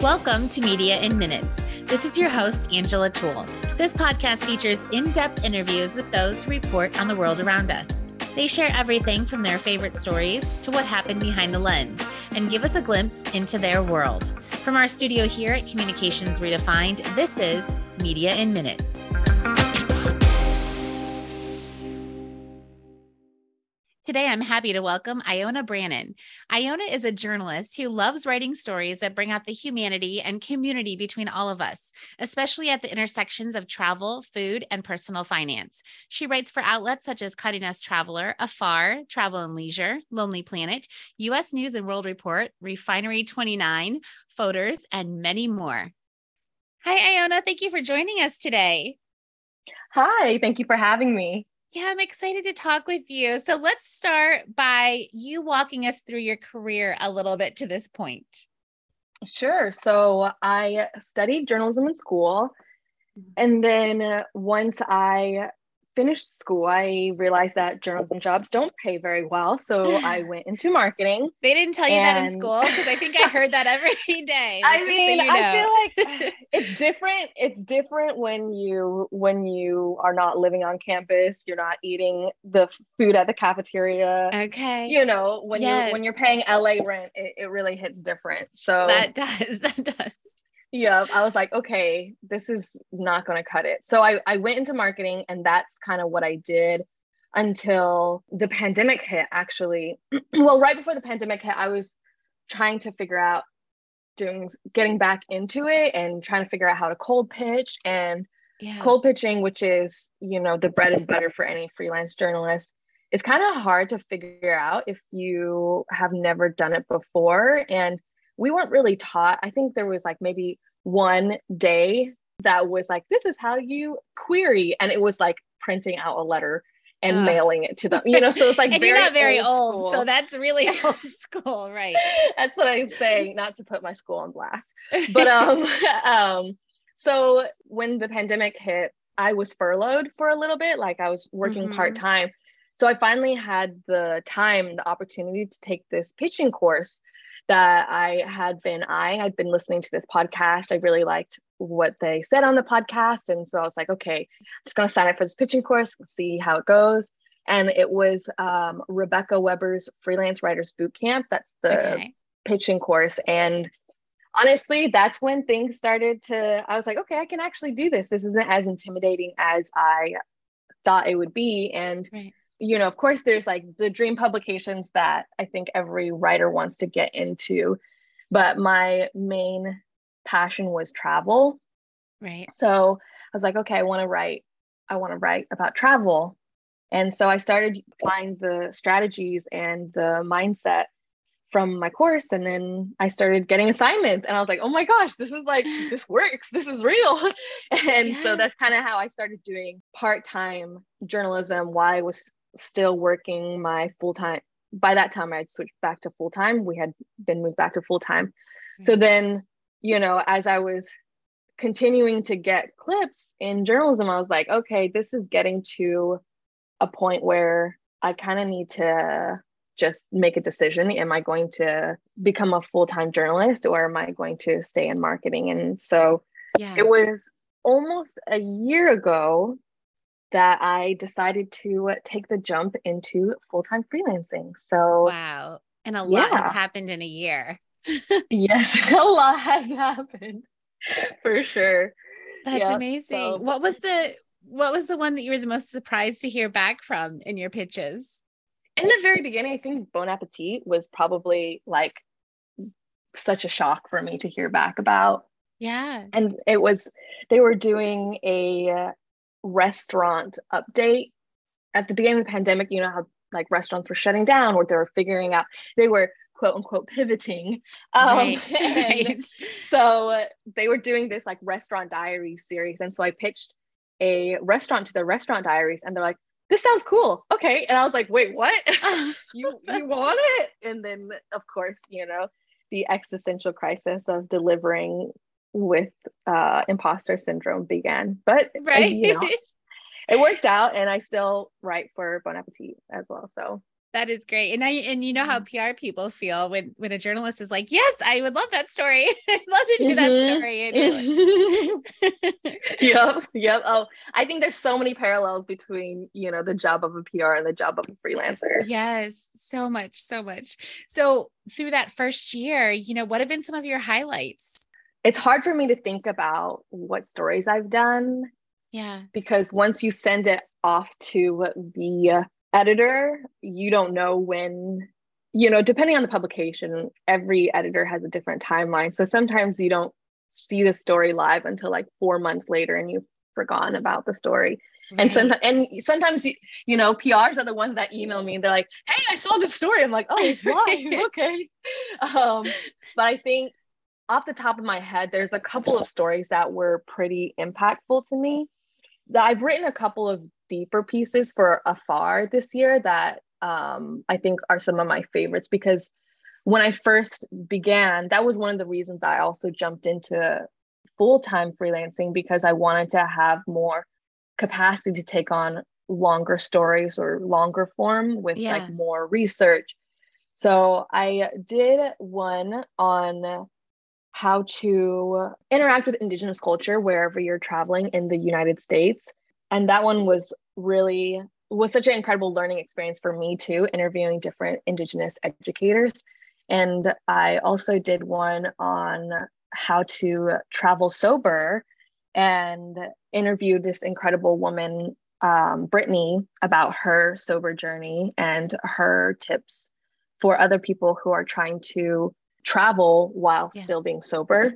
Welcome to Media in Minutes. This is your host, Angela Toole. This podcast features in depth interviews with those who report on the world around us. They share everything from their favorite stories to what happened behind the lens and give us a glimpse into their world. From our studio here at Communications Redefined, this is Media in Minutes. Today, I'm happy to welcome Iona Brannon. Iona is a journalist who loves writing stories that bring out the humanity and community between all of us, especially at the intersections of travel, food, and personal finance. She writes for outlets such as Condé Nast Traveler, Afar, Travel and Leisure, Lonely Planet, U.S. News and World Report, Refinery 29, Fodor's, and many more. Hi, Iona. Thank you for joining us today. Hi, thank you for having me. Yeah, I'm excited to talk with you. So let's start by you walking us through your career a little bit to this point. Sure. So I studied journalism in school. Mm-hmm. And then once I finished school, I realized that journalism jobs don't pay very well. So I went into marketing. They didn't tell you and... that in school because I think I heard that every day. I mean, so you know. I feel like it's different. It's different when you when you are not living on campus. You're not eating the food at the cafeteria. Okay. You know, when yes. you when you're paying LA rent, it, it really hits different. So that does. That does yeah i was like okay this is not going to cut it. So I, I went into marketing and that's kind of what i did until the pandemic hit actually. Well right before the pandemic hit i was trying to figure out doing getting back into it and trying to figure out how to cold pitch and yeah. cold pitching which is you know the bread and butter for any freelance journalist it's kind of hard to figure out if you have never done it before. And we weren't really taught. I think there was like maybe one day that was like, this is how you query. And it was like printing out a letter and Ugh. mailing it to them. You know, so it's like and you're not very old, old so that's really old school, right? that's what I'm saying, not to put my school on blast. But um, um, so when the pandemic hit, I was furloughed for a little bit, like I was working mm-hmm. part time. So I finally had the time, the opportunity to take this pitching course that I had been eyeing. I'd been listening to this podcast. I really liked what they said on the podcast. And so I was like, okay, I'm just going to sign up for this pitching course, see how it goes. And it was um, Rebecca Weber's Freelance Writers Bootcamp. That's the okay. pitching course. And honestly, that's when things started to, I was like, okay, I can actually do this. This isn't as intimidating as I thought it would be. And right you know, of course, there's like the dream publications that I think every writer wants to get into, but my main passion was travel. Right. So I was like, okay, I want to write, I want to write about travel. And so I started applying the strategies and the mindset from my course. And then I started getting assignments and I was like, oh my gosh, this is like, this works, this is real. and yes. so that's kind of how I started doing part time journalism while I was still working my full time. By that time, I'd switched back to full time. We had been moved back to full time. Mm-hmm. So then, you know, as I was continuing to get clips in journalism, I was like, okay, this is getting to a point where I kind of need to just make a decision. Am I going to become a full time journalist or am I going to stay in marketing? And so yeah. it was almost a year ago that I decided to take the jump into full time freelancing. So, wow. And a lot yeah. has happened in a year. yes, a lot has happened for sure. That's yep. amazing. So, what was the what was the one that you were the most surprised to hear back from in your pitches? In the very beginning, I think Bon Appetit was probably like such a shock for me to hear back about. Yeah. And it was they were doing a restaurant update. At the beginning of the pandemic you know how like restaurants were shutting down or they were figuring out they were quote unquote pivoting. Um, right. right. so they were doing this like restaurant diary series. And so i pitched a restaurant to the restaurant diaries and they're like this sounds cool. Okay. And i was like wait what? You you want it? And then of course you know the existential crisis of delivering with uh, imposter syndrome began. But right. you know, it worked out, and I still write for Bon Appetit as well. So That is great. And I and you know how Mm-hmm. PR people feel when when a journalist is like, "Yes, I would love that story. I'd love to do that Mhm. story." Like, yep, yep. Oh, I think there's so many parallels between, you know, the job of a PR and the job of a freelancer. yes, so much, so much. So, through that first year, you know, what have been some of your highlights? It's hard for me to think about what stories I've done Yeah. because once you send it off to the editor, you don't know when, you know, depending on the publication, every editor has a different timeline. So sometimes you don't see the story live until like four months later and you've forgotten about the story. And Right. sometimes, and sometimes you, you know, PRs are the ones that email me. They're like, "Hey, I saw this story." I'm like, "Oh, it's live, okay." Um, but I think off the top of my head, there's a couple of stories that were pretty impactful to me. I've written a couple of deeper pieces for Afar this year that um, I think are some of my favorites because when I first began, that was one of the reasons I also jumped into full time freelancing because I wanted to have more capacity to take on longer stories or longer form with Yeah. like more research. So I did one on how to interact with indigenous culture wherever you're traveling in the United States. And that one was really was such an incredible learning experience for me too, interviewing different indigenous educators. And I also did one on how to travel sober and interviewed this incredible woman, um, Brittany, about her sober journey and her tips for other people who are trying to travel while Yeah. still being sober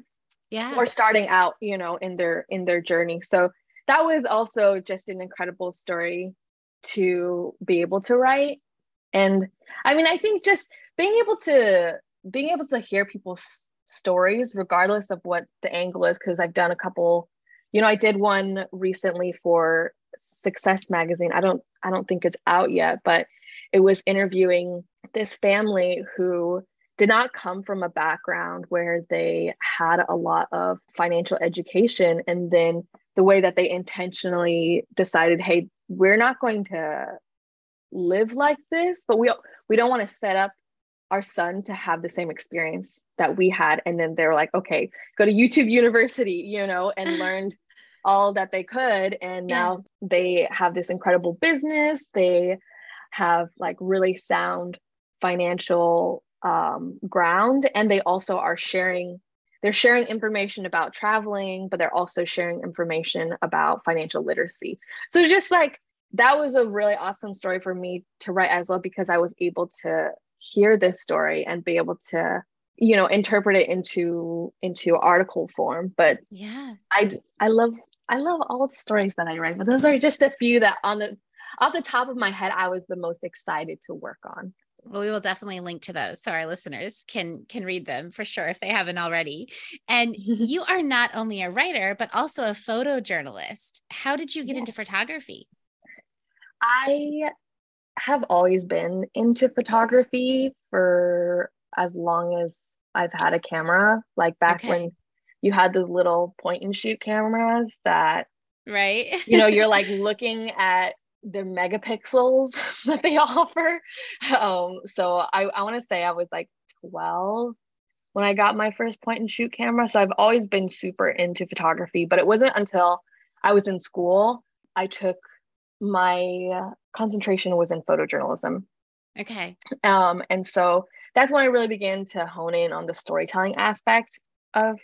yeah. or starting out, you know, in their in their journey. So that was also just an incredible story to be able to write. And I mean, I think just being able to being able to hear people's stories, regardless of what the angle is, because I've done a couple, you know, I did one recently for Success Magazine. I don't I don't think it's out yet, but it was interviewing this family who did not come from a background where they had a lot of financial education and then the way that they intentionally decided hey we're not going to live like this but we we don't want to set up our son to have the same experience that we had. And then they were like okay go to youtube university you know and learned all that they could. And Yeah. now they have this incredible business. They have like really sound financial um, ground and they also are sharing they're sharing information about traveling but they're also sharing information about financial literacy. So just like that was a really awesome story for me to write as well because i was able to hear this story and be able to you know interpret it into into article form. But yeah. i i love i love all the stories that i write but those are just a few that on the off the top of my head i was the most excited to work on Well, we will definitely link to those so our listeners can can read them for sure if they haven't already. And you are not only a writer but also a photojournalist. How did you get Yeah. into photography? I have always been into photography for as long as I've had a camera. Like back Okay. when you had those little point and shoot cameras that, Right? you know, you're like looking at the megapixels that they offer. Um, so I, I want to say I was like 12 when I got my first point and shoot camera. So I've always been super into photography, but it wasn't until I was in school I took my uh, concentration was in photojournalism. okay. Um, and so that's when I really began to hone in on the storytelling aspect of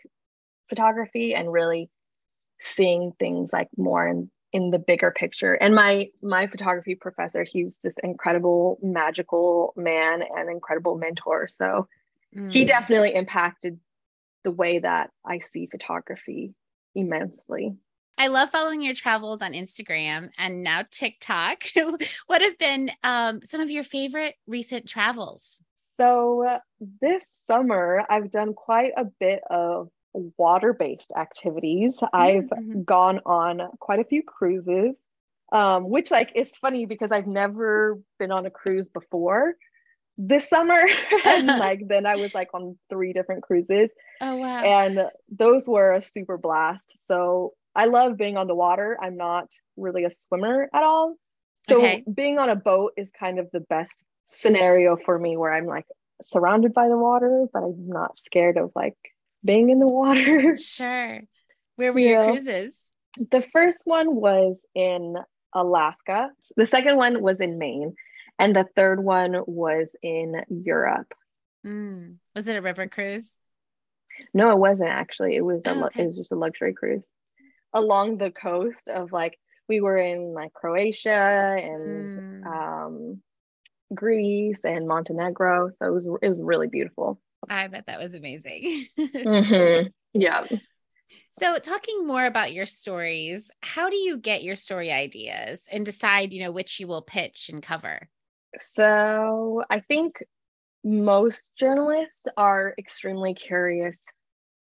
photography and really seeing things like more in, in the bigger picture. And my my photography professor, he was this incredible, magical man and incredible mentor. So he Mm. definitely impacted the way that I see photography immensely. I love following your travels on Instagram and now TikTok. what have been um, some of your favorite recent travels? So uh, this summer, I've done quite a bit of water-based activities. I've Mhm. gone on quite a few cruises, um, which like is funny because I've never been on a cruise before this summer. and like then I was like on three different cruises Oh wow. and those were a super blast. So I love being on the water. I'm not really a swimmer at all. So Okay. being on a boat is kind of the best scenario for me where I'm like surrounded by the water, but I'm not scared of like being in the water. Sure. Where were your cruises? The first one was in Alaska. The second one was in Maine. And the third one was in Europe. Mm. Was it a river cruise? No, it wasn't actually. It was a, Oh, okay. it was just a luxury cruise along the coast of like we were in like Croatia and Mm. um, Greece and Montenegro. So it was it was really beautiful. I bet that was amazing. Mhm. Yeah. so, talking more about your stories, how do you get your story ideas and decide, you know, which you will pitch and cover? So I think most journalists are extremely curious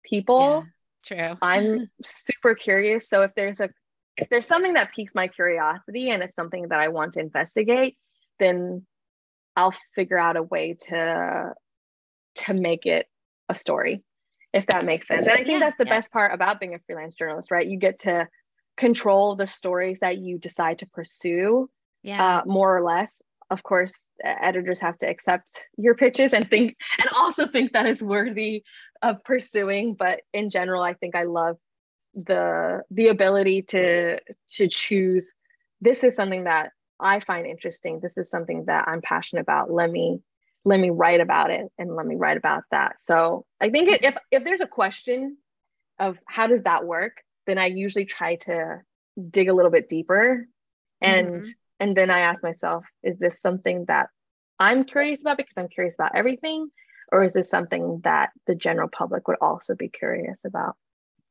people. Yeah, true. I'm super curious. So if there's a if there's something that piques my curiosity and it's something that I want to investigate, then I'll figure out a way to to make it a story, if that makes sense. And I think Yeah, that's the yeah. best part about being a freelance journalist, right? You get to control the stories that you decide to pursue yeah. uh, more or less. Of course, editors have to accept your pitches and think, and also think that is worthy of pursuing. But in general, I think I love the the ability to to choose. This is something that I find interesting. This is something that I'm passionate about. Let me let me write about it, and let me write about that. So I think if if there's a question of how does that work, then I usually try to dig a little bit deeper and Mhm. and then I ask myself, is this something that I'm curious about because I'm curious about everything? Or is this something that the general public would also be curious about?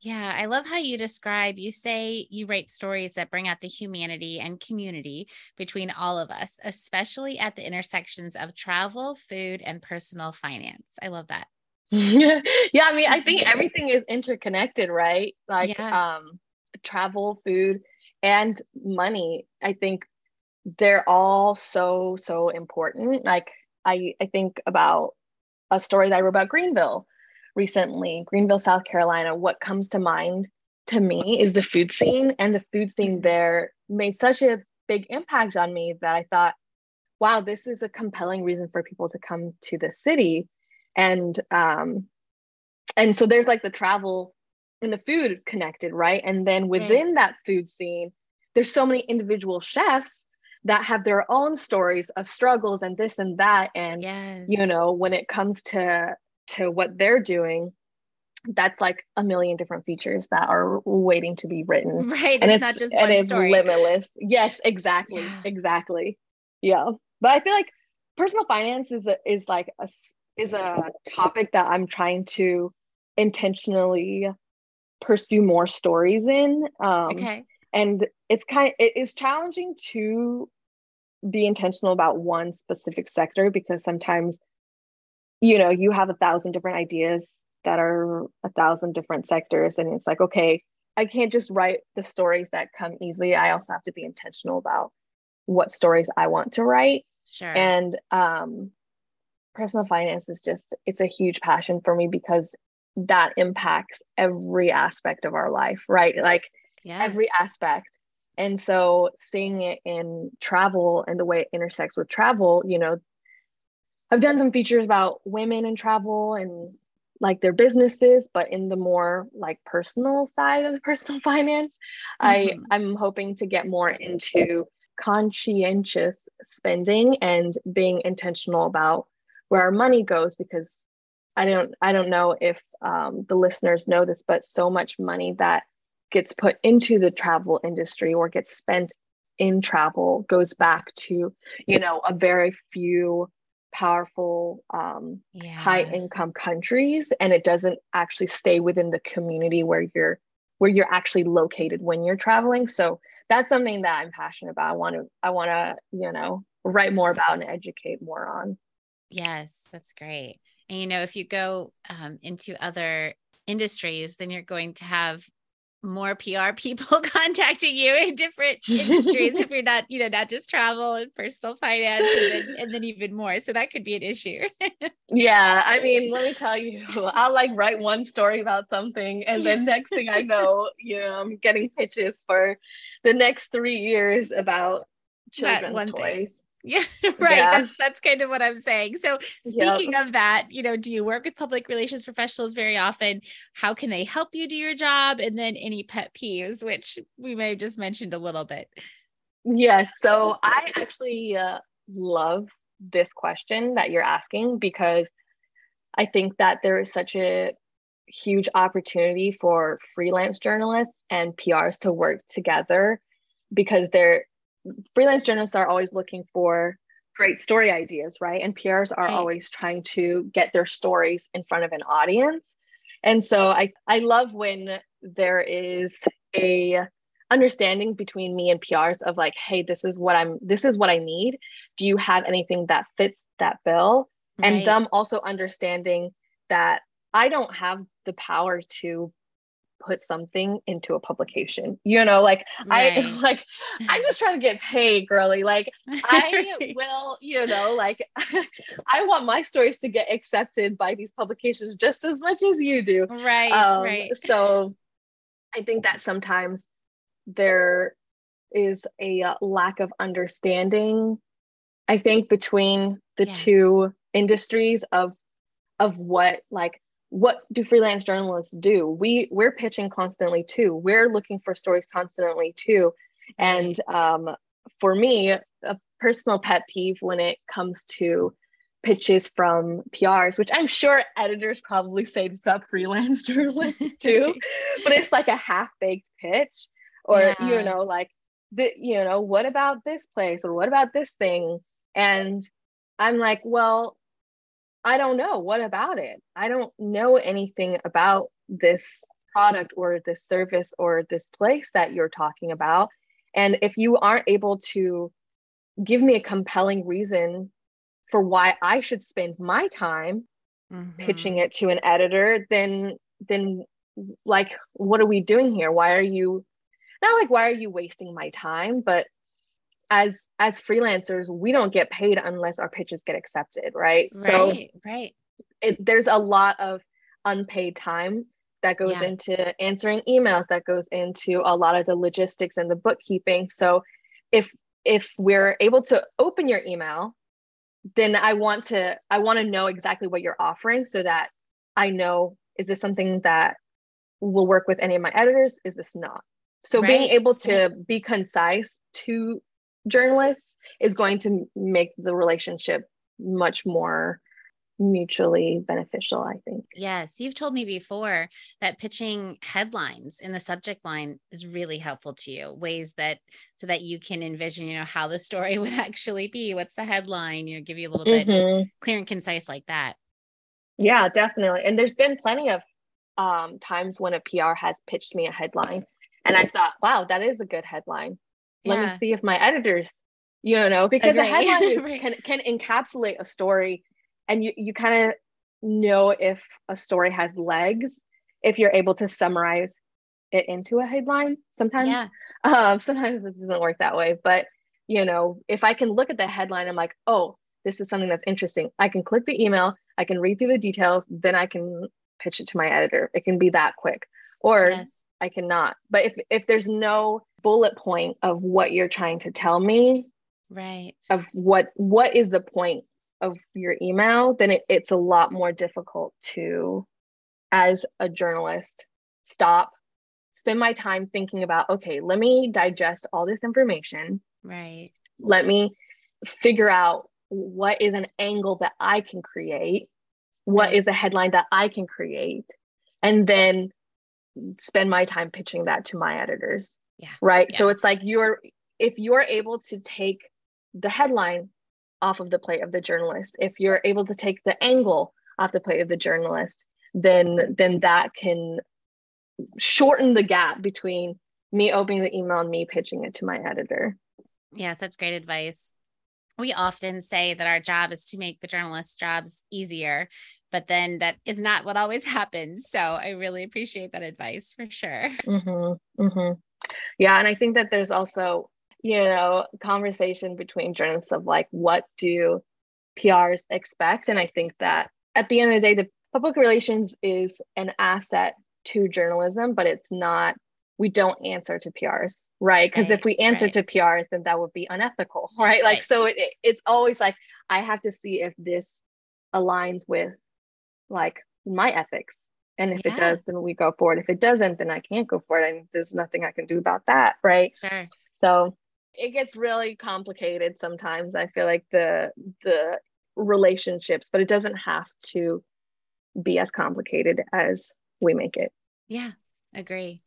Yeah, I love how you describe, you say you write stories that bring out the humanity and community between all of us, especially at the intersections of travel, food, and personal finance. I love that. yeah, I mean, I think everything is interconnected, right? Like Yeah. um travel, food, and money. I think they're all so, so important. Like I I think about a story that I wrote about Greenville recently, Greenville, South Carolina. What comes to mind to me is the food scene, and the food scene there made such a big impact on me that I thought, wow, this is a compelling reason for people to come to the city. And um, and so there's like the travel and the food connected, right? And then within that food scene, there's so many individual chefs that have their own stories of struggles and this and that. And Yes. you know, when it comes to to what they're doing, that's like a million different features that are waiting to be written. Right. And it's, not just and one it's story. limitless. Yes, exactly. Yeah. Exactly. Yeah. But I feel like personal finance is a, is like a is a topic that I'm trying to intentionally pursue more stories in. Um, okay. and it's kind it is challenging to be intentional about one specific sector because sometimes you know you have a thousand different ideas that are a thousand different sectors and it's like okay i can't just write the stories that come easily i also have to be intentional about what stories i want to write Sure. and um personal finance is just it's a huge passion for me because that impacts every aspect of our life right like yeah. every aspect. And so seeing it in travel and the way it intersects with travel, you know, I've done some features about women in travel and like their businesses, but in the more like personal side of personal finance, I Mhm. I'm hoping to get more into conscientious spending and being intentional about where our money goes because I don't I don't know if um, the listeners know this, but so much money that gets put into the travel industry or gets spent in travel goes back to you know a very few powerful um, yeah. high income countries and it doesn't actually stay within the community where you're where you're actually located when you're traveling so that's something that i'm passionate about i want to i want to you know write more about and educate more on Yes, that's great. And you know, if you go um, into other industries, then you're going to have more PR people contacting you in different industries if you're not, you know, not just travel and personal finance and then, and then even more. So that could be an issue. Yeah, I mean, let me tell you, I'll like write one story about something, and then next thing I know, you know, I'm getting pitches for the next three years about children's one thing. Yeah, right. Yeah. That's that's kind of what I'm saying. So speaking yep. of that, you know, do you work with public relations professionals very often? How can they help you do your job? And then any pet peeves, which we may have just mentioned a little bit. Yes. So I actually uh, love this question that you're asking because I think that there is such a huge opportunity for freelance journalists and PRs to work together because they're freelance journalists are always looking for great story ideas, right? And PRs are right. always trying to get their stories in front of an audience. And so I, I love when there is a understanding between me and PRs of like, hey, this is what I'm this is what I need. Do you have anything that fits that bill? Right. And them also understanding that I don't have the power to put something into a publication you know like right. i like i'm just trying to get paid girly like i will you know like i want my stories to get accepted by these publications just as much as you do right um, right so i think that sometimes there is a uh, lack of understanding i think between the yeah. two industries of of what like what do freelance journalists do? We we're pitching constantly too. We're looking for stories constantly too. And um, for me a personal pet peeve when it comes to pitches from prs which i'm sure editors probably say this about freelance journalists too but it's like a half-baked pitch or yeah. you know like the you know what about this place or what about this thing? And i'm like well I don't know. What about it? I don't know anything about this product or this service or this place that you're talking about. And if you aren't able to give me a compelling reason for why I should spend my time mm-hmm. pitching it to an editor, then then like what are we doing here? Why are you not like why are you wasting my time, but as as freelancers we don't get paid unless our pitches get accepted right, right so right it, there's a lot of unpaid time that goes yeah. into answering emails that goes into a lot of the logistics and the bookkeeping so if if we're able to open your email then i want to i want to know exactly what you're offering so that i know is this something that will work with any of my editors is this not so right. being able to yeah. be concise to journalists is going to make the relationship much more mutually beneficial i think. Yes you've told me before that pitching headlines in the subject line is really helpful to you ways that so that you can envision you know how the story would actually be. What's the headline? You know give you a little bit mm-hmm. clear and concise like that. Yeah definitely. And there's been plenty of um, times when a pr has pitched me a headline and i thought wow that is a good headline let yeah. me see if my editors you know because Agree. the headline right. can, can encapsulate a story and you, you kind of know if a story has legs if you're able to summarize it into a headline sometimes yeah. um, sometimes it doesn't work that way but you know if i can look at the headline i'm like oh this is something that's interesting i can click the email i can read through the details then i can pitch it to my editor it can be that quick or yes. i cannot but if if there's no bullet point of what you're trying to tell me right. of what what is the point of your email then it, it's a lot more difficult to as a journalist stop spend my time thinking about okay let me digest all this information. Right. Let me figure out what is an angle that i can create What right. is a headline that i can create and then spend my time pitching that to my editors yeah. Right. Yeah. So it's like you're, if you're able to take the headline off of the plate of the journalist, if you're able to take the angle off the plate of the journalist, then then that can shorten the gap between me opening the email and me pitching it to my editor. Yes, that's great advice. We often say that our job is to make the journalist's jobs easier, but then that is not what always happens. So I really appreciate that advice for sure. Mm-hmm, mm-hmm. Yeah. And I think that there's also, you know, conversation between journalists of like, what do PRs expect? And I think that at the end of the day, the public relations is an asset to journalism, but it's not we don't answer to PRs, right? Because Right, if we answer right. to PRs, then that would be unethical, right? Like, Right. so it, it's always like, I have to see if this aligns with like my ethics. And if Yeah. it does, then we go for it. If it doesn't, then I can't go for it. And there's nothing I can do about that, right? Sure. So it gets really complicated sometimes. I feel like the the relationships, but it doesn't have to be as complicated as we make it. Yeah. Agree.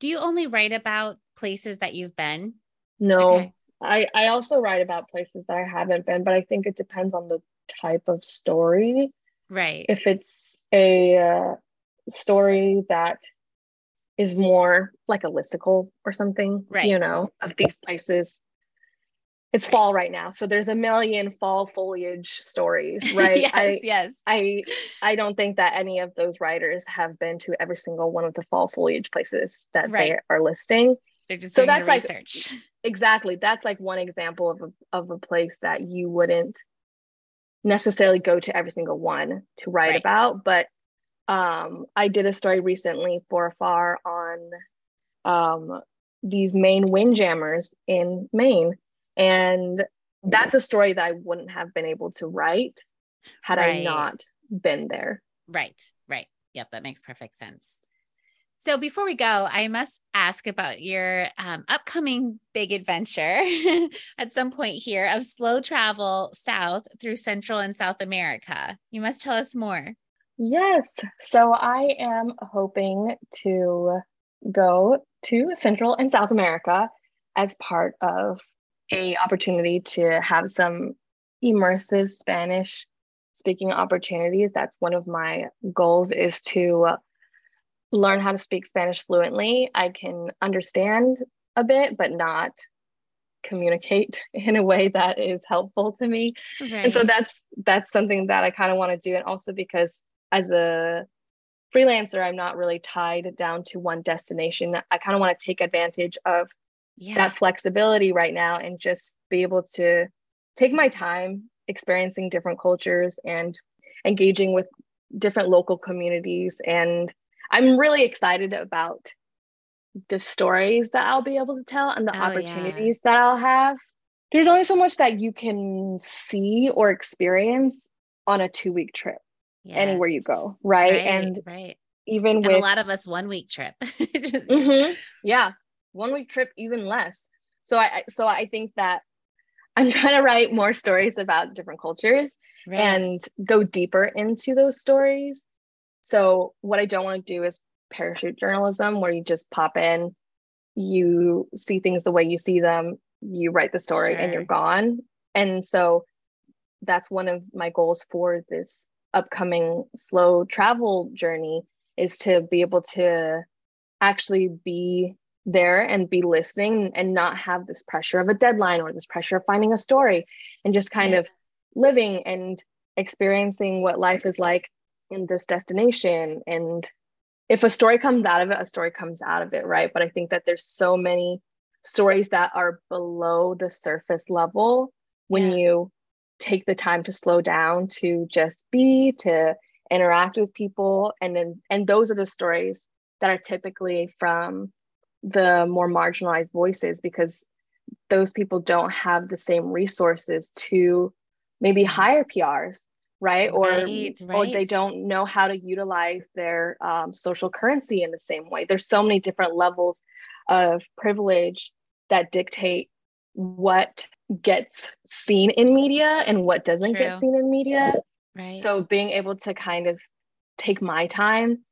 Do you only write about places that you've been? No, Okay. I I also write about places that I haven't been, but I think it depends on the type of story. Right. If it's a uh, story that is more like a listicle or something, Right. you know, of these places. It's fall right now, so there's a million fall foliage stories, right? yes. I, yes. I I don't think that any of those writers have been to every single one of the fall foliage places that Right. they are listing. They're just so that's like- research. Exactly. That's like one example of a of a place that you wouldn't necessarily go to every single one to write Right. about. But um I did a story recently for Afar on um these Maine windjammers in Maine. And that's a story that I wouldn't have been able to write had I not been there. Right. Right. Yep. That makes perfect sense. So before we go, I must ask about your um, upcoming big adventure at some point here of slow travel south through Central and South America. You must tell us more. Yes. So I am hoping to go to Central and South America as part of a opportunity to have some immersive Spanish speaking opportunities. That's one of my goals is to learn how to speak Spanish fluently. I can understand a bit, but not communicate in a way that is helpful to me Right. and so that's that's something that i kind of want to do and also because as a freelancer i'm not really tied down to one destination i kind of want to take advantage of yeah. that flexibility right now and just be able to take my time experiencing different cultures and engaging with different local communities and i'm really excited about the stories that i'll be able to tell and the Oh, yeah. opportunities that i'll have there's only so much that you can see or experience on a two week trip anywhere you go right, and right. even And with a lot of us one week trip. Mhm. Yeah, one week trip, even less. So I so I think that I'm trying to write more stories about different cultures Right. and go deeper into those stories. So what I don't want to do is parachute journalism, where you just pop in, you see things the way you see them, you write the story, and you're gone. And so that's one of my goals for this upcoming slow travel journey is to be able to actually be there and be listening and not have this pressure of a deadline or this pressure of finding a story and just kind Yeah. of living and experiencing what life is like in this destination and if a story comes out of it a story comes out of it right but i think that there's so many stories that are below the surface level when Yeah. you take the time to slow down to just be to interact with people and then and those are the stories that are typically from the more marginalized voices because those people don't have the same resources to maybe Yes. hire PRs, right? Or Right, or they don't know how to utilize their um, social currency in the same way. There's so many different levels of privilege that dictate what gets seen in media and what doesn't True. get seen in media. right. So being able to kind of take my time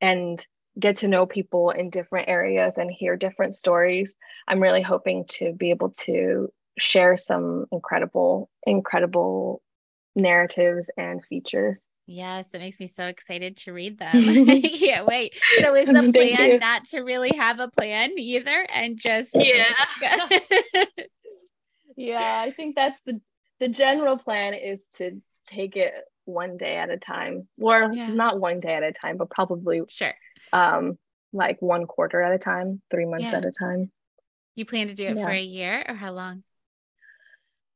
and get to know people in different areas and hear different stories, I'm really hoping to be able to share some incredible, incredible narratives and features. Yes, it makes me so excited to read them. I can't wait. So is the plan you. not to really have a plan either and just yeah, yeah, I think that's the the general plan is to take it one day at a time or Yeah. not one day at a time but probably sure. um like one quarter at a time, 3 months Yeah. at a time. You plan to do it for a year or how long?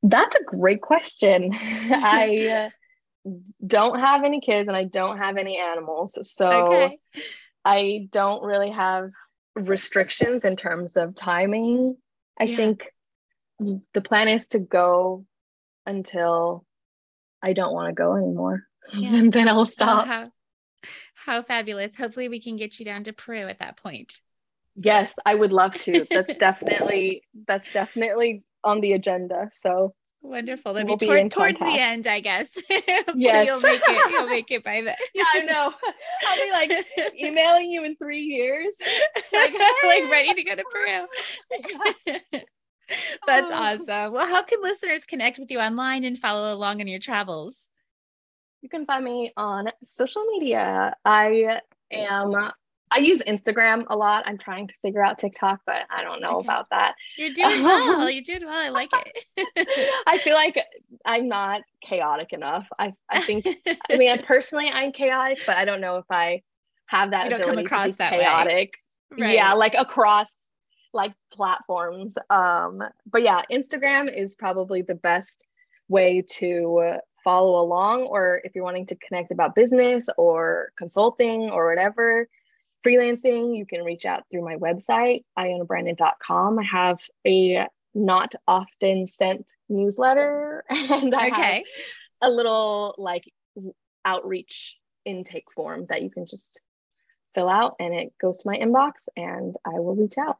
That's a great question. I uh, don't have any kids and I don't have any animals. So okay. I don't really have restrictions in terms of timing. I Yeah. think the plan is to go until I don't want to go anymore. Yeah. and then I'll Oh, stop. how, how fabulous. Hopefully, we can get you down to Peru at that point. Yes, I would love to. That's definitely that's definitely on the agenda. So Wonderful. That'd We'll be, be toward- in towards the end, I guess. Yes. You'll make it. You'll make it by then. yeah, I know. I'll be like emailing you in three years. like, Like, ready to go to Peru. That's Oh. awesome. Well, how can listeners connect with you online and follow along on your travels? You can find me on social media. I am I use Instagram a lot. I'm trying to figure out TikTok, but I don't know Okay. about that. You're doing well. You're doing well. I like it. I feel like I'm not chaotic enough. I I think I mean personally I'm chaotic, but I don't know if I have that You don't come across that way. chaotic. Right. Yeah, like across like platforms. Um but yeah, Instagram is probably the best way to follow along or if you're wanting to connect about business or consulting or whatever freelancing, you can reach out through my website, ionabrannon.com. I have a not often sent newsletter and I have a little like outreach intake form that you can just fill out and it goes to my inbox and I will reach out.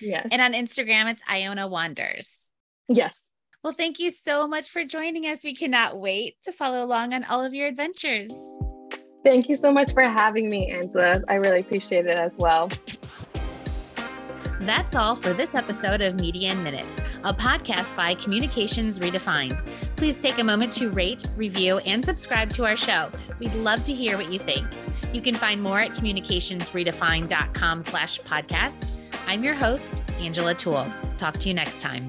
Yes. And on Instagram, it's Iona Wanders. yes. Well, thank you so much for joining us. We cannot wait to follow along on all of your adventures. Thank you so much for having me, Angela. I really appreciate it as well. That's all for this episode of Media in Minutes, a podcast by Communications Redefined. Please take a moment to rate, review, and subscribe to our show. We'd love to hear what you think. You can find more at communicationsredefined.com slash podcast. I'm your host, Angela Toole. Talk to you next time.